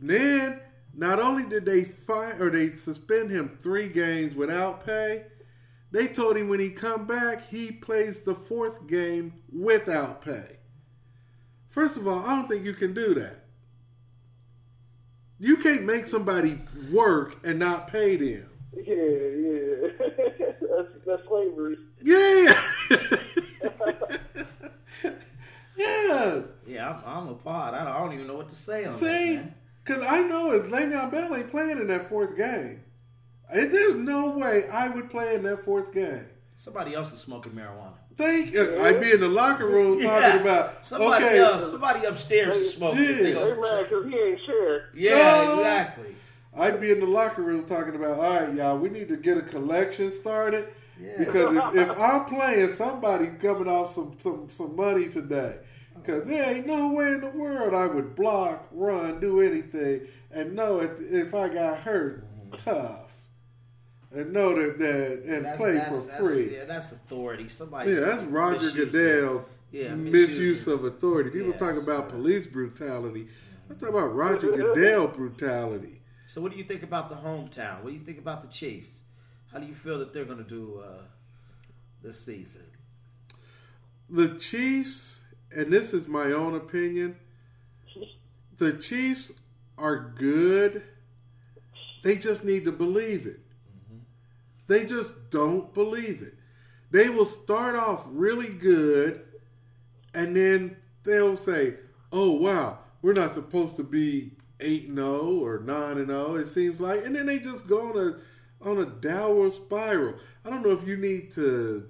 Then not only did they fine or they suspend him three games without pay, they told him when he come back he plays the fourth game without pay. First of all, I don't think you can do that. You can't make somebody work and not pay them. Yeah, yeah. that's, that's slavery. Yeah. yes. Yeah, I'm, I'm a pod. I don't, I don't even know what to say on See, that. Man. Because I know if Le'Veon Bell ain't playing in that fourth game, and there's no way I would play in that fourth game. Somebody else is smoking marijuana. Think uh, I'd be in the locker room talking Yeah. about somebody okay, else. Somebody upstairs is smoking. Yeah. They They mad because he ain't share. Yeah, exactly. I'd be in the locker room talking about, all right, y'all, we need to get a collection started Yeah. because if, if I'm playing, somebody's coming off some some some money today. Because there ain't no way in the world I would block, run, do anything, and know if, if I got hurt, tough, and know that, that and That's- play that's- for that's- free. Yeah, that's authority. Somebody. Yeah, that's Roger. Goodell Yeah, misuse of authority. People Yes. talk about police brutality. I talk about Roger Goodell brutality. So, what do you think about the hometown? What do you think about the Chiefs? How do you feel that they're going to do uh, this season? The Chiefs, and this is my own opinion, the Chiefs are good. They just need to believe it. They just don't believe it. They will start off really good, and then they'll say, "Oh wow, we're not supposed to be eight and zero or nine and zero." It seems like, and then they just go on a on a downward spiral. I don't know if you need to.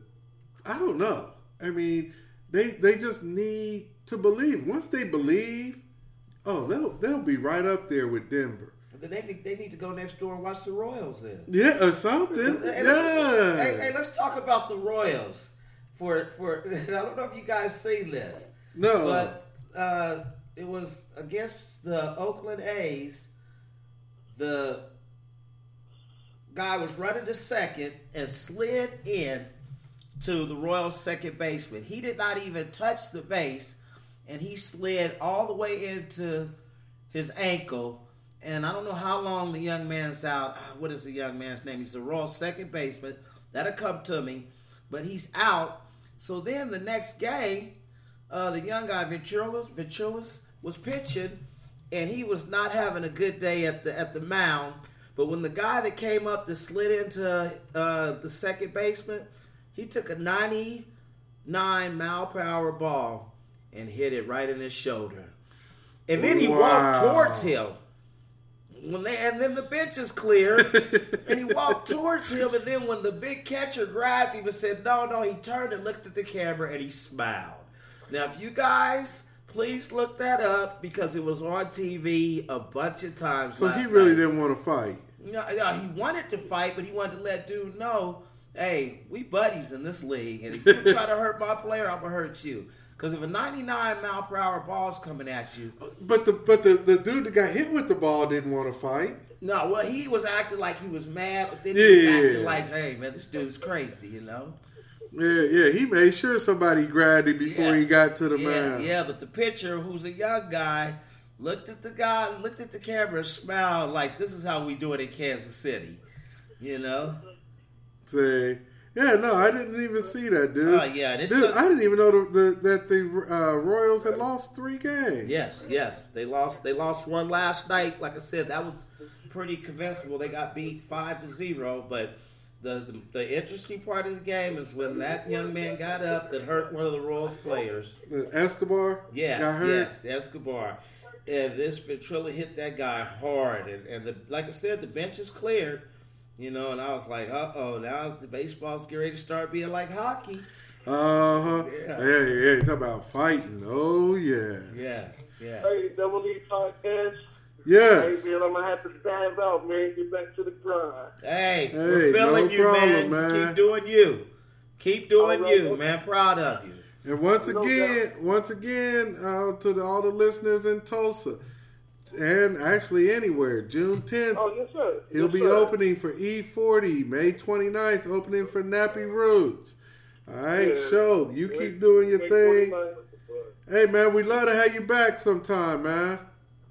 I don't know. I mean, they they just need to believe. Once they believe, oh, they'll they'll be right up there with Denver. They need, they need to go next door and watch the Royals then. Yeah, or something. Hey, let's, Yeah. hey, hey, let's talk about the Royals. For for I don't know if you guys seen this, No. but uh, it was against the Oakland A's. The guy was running to second and slid in to the Royals' second baseman. He did not even touch the base, and he slid all the way into his ankle. And I don't know how long the young man's out. Ah, What is the young man's name? He's the Royals' second baseman. That'll come to me, but he's out. So then the next game, uh, the young guy Venturas, Venturas was pitching, and he was not having a good day at the at the mound. But when the guy that came up that slid into uh, the second baseman, he took a 99 mile per hour ball and hit it right in his shoulder. And then he walked towards him. when they and then the bench is clear, and he walked towards him, and then when the big catcher grabbed him and said no, no, he turned and looked at the camera and he smiled. Now, if you guys please look that up because it was on TV a bunch of times. So he really night. didn't want to fight. No, no, he wanted to fight, but he wanted to let dude know, hey, we buddies in this league, and if you try to hurt my player, I'm gonna hurt you. Because if a 99 mile per hour ball's coming at you, But the but the, the dude that got hit with the ball didn't want to fight. no, well, he was acting like he was mad, but then he was Yeah. acting like, hey, man, this dude's crazy, you know? Yeah, yeah. He made sure somebody grabbed him before Yeah. he got to the yeah, mound. yeah, but the pitcher, who's a young guy, looked at the guy, looked at the camera, smiled like, this is how we do it in Kansas City, you know? Say, yeah, no, I didn't even see that, dude. Oh, yeah, dude, I didn't even know the, the, that the uh, Royals had lost three games. Yes, yes. They lost. They lost one last night. Like I said, that was pretty convincing. They got beat five to zero. But the, the the interesting part of the game is when that young man got up that hurt one of the Royals players. Escobar, Yeah, hurt. yes, Escobar. And this Ventrilla hit that guy hard, and, and the, like I said, the bench is cleared. You know, and I was like, uh oh, now the baseball's getting ready to start being like hockey. Uh huh. Yeah. Yeah, yeah. yeah. Talk about fighting. Oh yeah. Yeah, yeah. Hey, Double D Podcast. Yes. Hey, man, I'm gonna have to stand out, man. Get back to the grind. Hey, Hey, we're feeling no you, problem, man. man. Keep doing you. Keep doing All right, you, man. Proud of you. And once No again, once again, uh, to the, all the listeners in Tulsa, and actually anywhere, June 10th, Oh, yes, sir. he'll Yes, be sir. opening for E40, May 29th, opening for Nappy Roots. All right, Yeah. show you keep doing your thing. 29th. Hey man, we'd love to have you back sometime, man.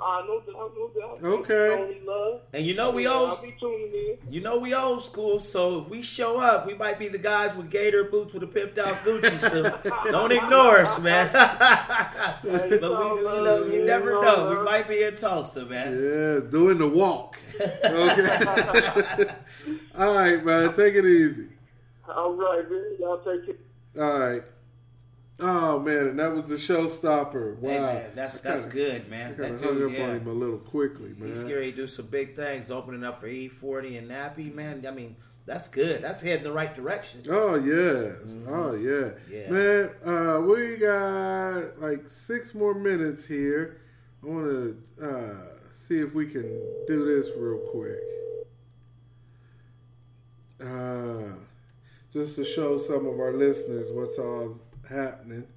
Ah, no doubt, no doubt. Okay. Love. And you know we Yeah, old I'll be tuning in. you know we old school, so if we show up, we might be the guys with gator boots with a pimped out Gucci suit. Don't ignore us, man. but we you know you never know. We might be in Tulsa, man. Yeah, doing the walk. Okay. all right, man. Take it easy. All right, man. Y'all take it. All right. Oh man, and that was the showstopper. Wow, Hey, man, that's that's kinda- good, man. I kind of hung dude, up yeah. on him a little quickly, man. He's scary to do some big things, opening up for E40 and Nappy, man. I mean, that's good. That's heading the right direction. Oh yes, oh yeah, Yeah. man. Uh, we got like six more minutes here. I want to uh, see if we can do this real quick. Uh, just to show some of our listeners what's all happening.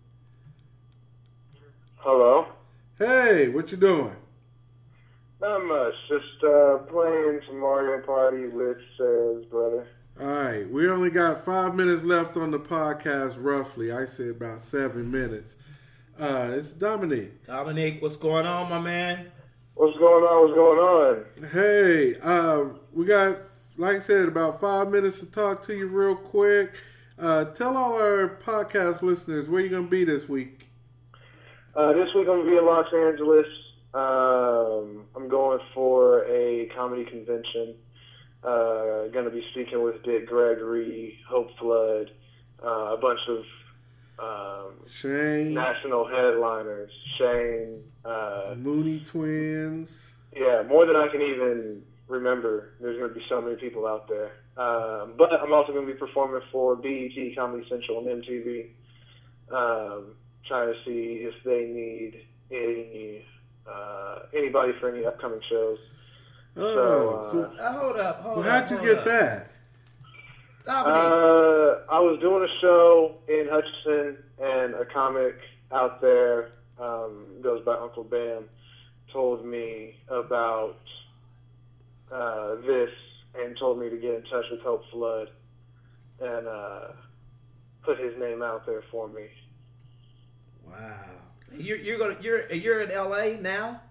Hello. Hey, what you doing? Not much. Just uh, playing some Mario Party with Sarah's brother. All right, we only got five minutes left on the podcast, roughly. I say about seven minutes. Uh, it's Dominique. Dominique, what's going on, my man? What's going on? What's going on? Hey, uh, we got, like I said, about five minutes to talk to you real quick. Uh, tell all our podcast listeners where you're going to be this week. Uh, this week I'm gonna be in Los Angeles. Um, I'm going for a comedy convention. Uh, going to be speaking with Dick Gregory, Hope Flood, uh, a bunch of um, Shane, national headliners. Shane, uh, Mooney Twins. yeah, more than I can even remember. There's going to be so many people out there. Um, but I'm also going to be performing for BET, Comedy Central, and MTV. Um, trying to see if they need any uh, anybody for any upcoming shows. Oh, So, so, uh, Uh, hold up, hold well, up. how'd you hold get up. that? Uh, I was doing a show in Hutchinson, and a comic out there um, goes by Uncle Bam told me about uh, this and told me to get in touch with Hope Flood and uh, put his name out there for me. wow. You're you're gonna you're you're in L.A. now.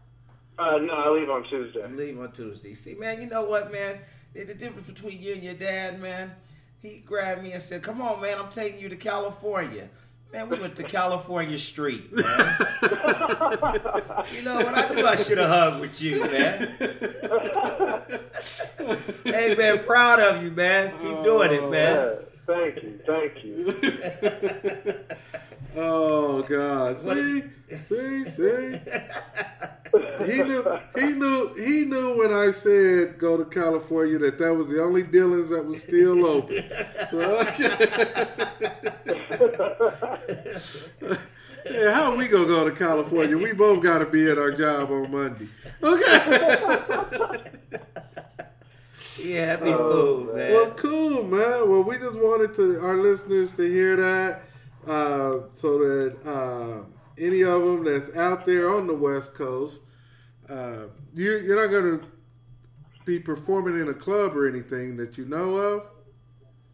Uh, no, I leave on Tuesday. I leave on Tuesday. See, man, you know what, man? The, the difference between you and your dad, man. He grabbed me and said, "Come on, man, I'm taking you to California." Man, we went to California Street, man. you know what? I knew I should have hugged with you, man. hey, man, proud of you, man. Keep doing it, man. Oh, yeah, thank you, thank you. Oh, God. See? see? See? he knew he knew he knew when I said go to California that that was the only dealings that was still open. yeah, how we gonna go to California? We both got to be at our job on Monday. Okay. Yeah, happy food, man. Well, cool, man. Well, we just wanted to our listeners to hear that, uh, so that uh, any of them that's out there on the West Coast, uh, you, you're not going to be performing in a club or anything that you know of.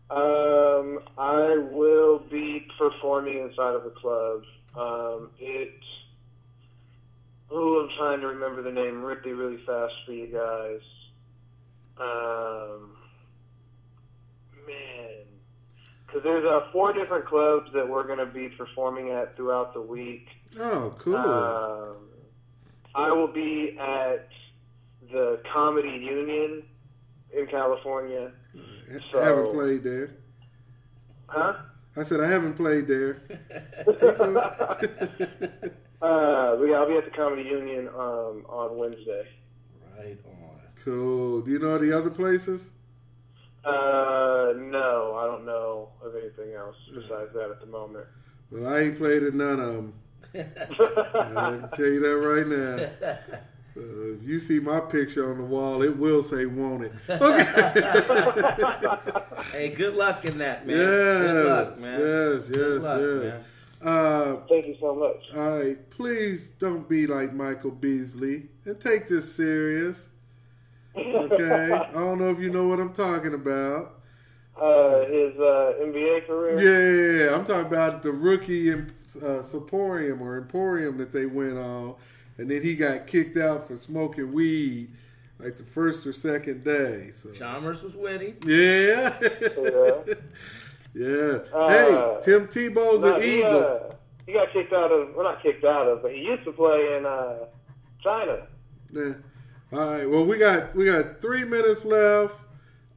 Um, I will be performing inside of a club. Um, it. Oh, I'm trying to remember the name really, really fast for you guys. Um, man, because there's uh, four different clubs that we're going to be performing at throughout the week. Oh, cool. Um, I will be at the Comedy Union in California. I haven't played there. Huh? I said I haven't played there. Uh, but yeah, I'll be at the Comedy Union um, on Wednesday. right on. Cool. Do you know the other places? Uh, no, I don't know of anything else besides that at the moment. Well, I ain't played at none of them. I can tell you that right now. Uh, if you see my picture on the wall, it will say "Want it." Okay. Hey, good luck in that, man. yes, Good luck, man. yes, yes, Good luck, yes. man. Uh, Thank you so much. all right, please don't be like Michael Beasley and take this serious. Okay, I don't know if you know what I'm talking about. Uh, his uh, NBA career. Yeah, I'm talking about the rookie in, uh, Soporium or Emporium that they went on, and then he got kicked out for smoking weed like the first or second day. So Chalmers was winning. yeah, Yeah. yeah. Uh, hey, Tim Tebow's No, an he, Eagle. uh, he got kicked out of. Well, not kicked out of, but he used to play in uh, China. Yeah. All right. Well, we got we got three minutes left.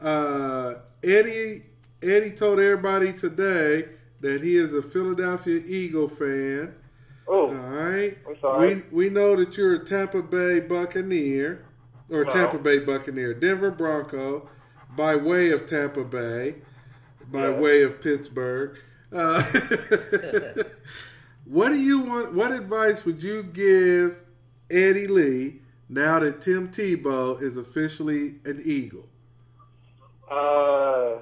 Uh, Eddie Eddie told everybody today that he is a Philadelphia Eagle fan. Oh, All right. I'm sorry. We we know that you're a Tampa Bay Buccaneer or No. Tampa Bay Buccaneer, Denver Bronco, by way of Tampa Bay, by Yeah. way of Pittsburgh. Uh, what do you want? What advice would you give Eddie Lee now that Tim Tebow is officially an Eagle? Uh,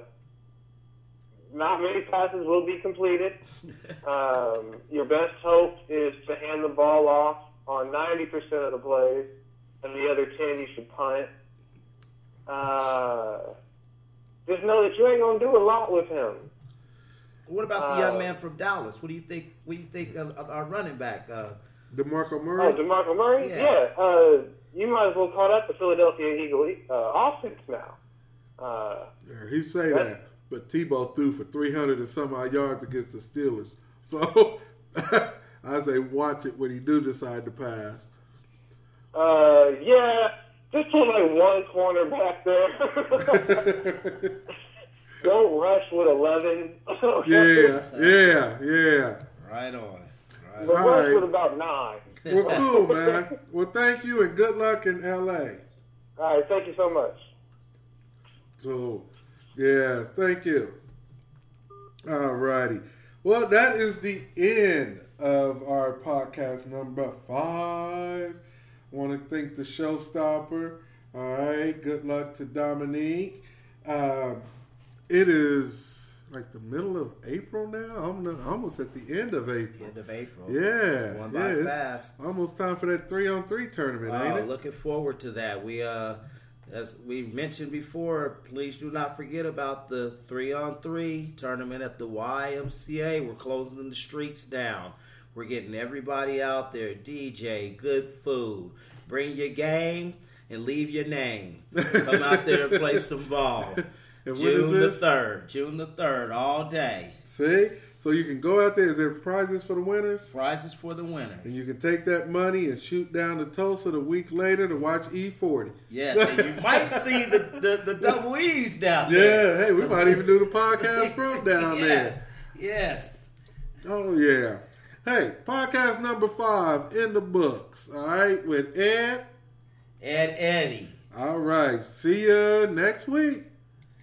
not many passes will be completed. Um, your best hope is to hand the ball off on 90% of the plays, and the other 10 you should punt. Uh, just know that you ain't gonna do a lot with him. What about the young Uh, man from Dallas? What do you think? What do you think of, of our running back? Uh, DeMarco Murray. Oh, Demarco Murray? Yeah. Yeah. uh, you might as well call that the Philadelphia Eagle uh, offense now. Uh, Yeah, he say That- that, but Tebow threw for 300 and some odd yards against the Steelers. So I say, watch it when he do decide to pass. uh, yeah, just put like one corner back there. Don't rush with 11. Yeah, yeah, yeah. right on. Right. With about nine. Well, cool, man. Well, thank you and good luck in L.A. All right, thank you so much. Cool. Yeah, thank you. All righty. Well, that is the end of our podcast number five. Want to thank the showstopper. All right. Good luck to Dominique. Um, it is like the middle of April now. I'm not- almost at the end of April. End of April. Yeah, yeah, by it's fast. almost time for that three on three tournament, ain't Wow, it? looking forward to that. We uh as we mentioned before, please do not forget about the three on three tournament at the YMCA. We're closing the streets down. We're getting everybody out there. DJ, good food. Bring your game and leave your name. Come out there and play some ball. And June the third. June the third, all day. See, so you can go out there. Is there prizes for the winners? Prizes for the winner. And you can take that money and shoot down to Tulsa the week later to watch E40. Yes, and you might see the, the, the double E's down there. Yeah, hey, we might even do the podcast from down yes. there. Yes. Oh yeah. Hey, podcast number five in the books. All right, with Ed And Eddie. All right. See you next week.